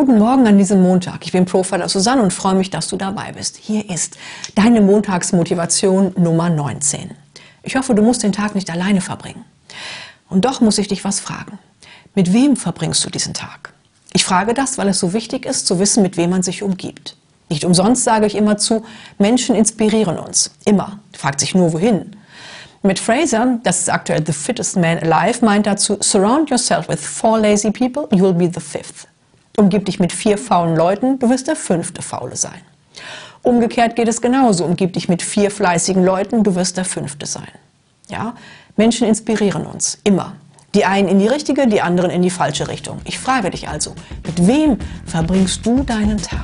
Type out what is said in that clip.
Guten Morgen an diesem Montag. Ich bin Profiler Susanne und freue mich, dass du dabei bist. Hier ist deine Montagsmotivation Nummer 19. Ich hoffe, du musst den Tag nicht alleine verbringen. Und doch muss ich dich was fragen. Mit wem verbringst du diesen Tag? Ich frage das, weil es so wichtig ist, zu wissen, mit wem man sich umgibt. Nicht umsonst sage ich immer zu, Menschen inspirieren uns. Immer. Fragt sich nur, wohin. Mit Fraser, das ist aktuell the fittest man alive, meint dazu, surround yourself with four lazy people, you'll be the fifth. Umgib dich mit vier faulen Leuten, du wirst der fünfte Faule sein. Umgekehrt geht es genauso. Umgib dich mit vier fleißigen Leuten, du wirst der fünfte sein. Ja? Menschen inspirieren uns, immer. Die einen in die richtige, die anderen in die falsche Richtung. Ich frage dich also, mit wem verbringst du deinen Tag?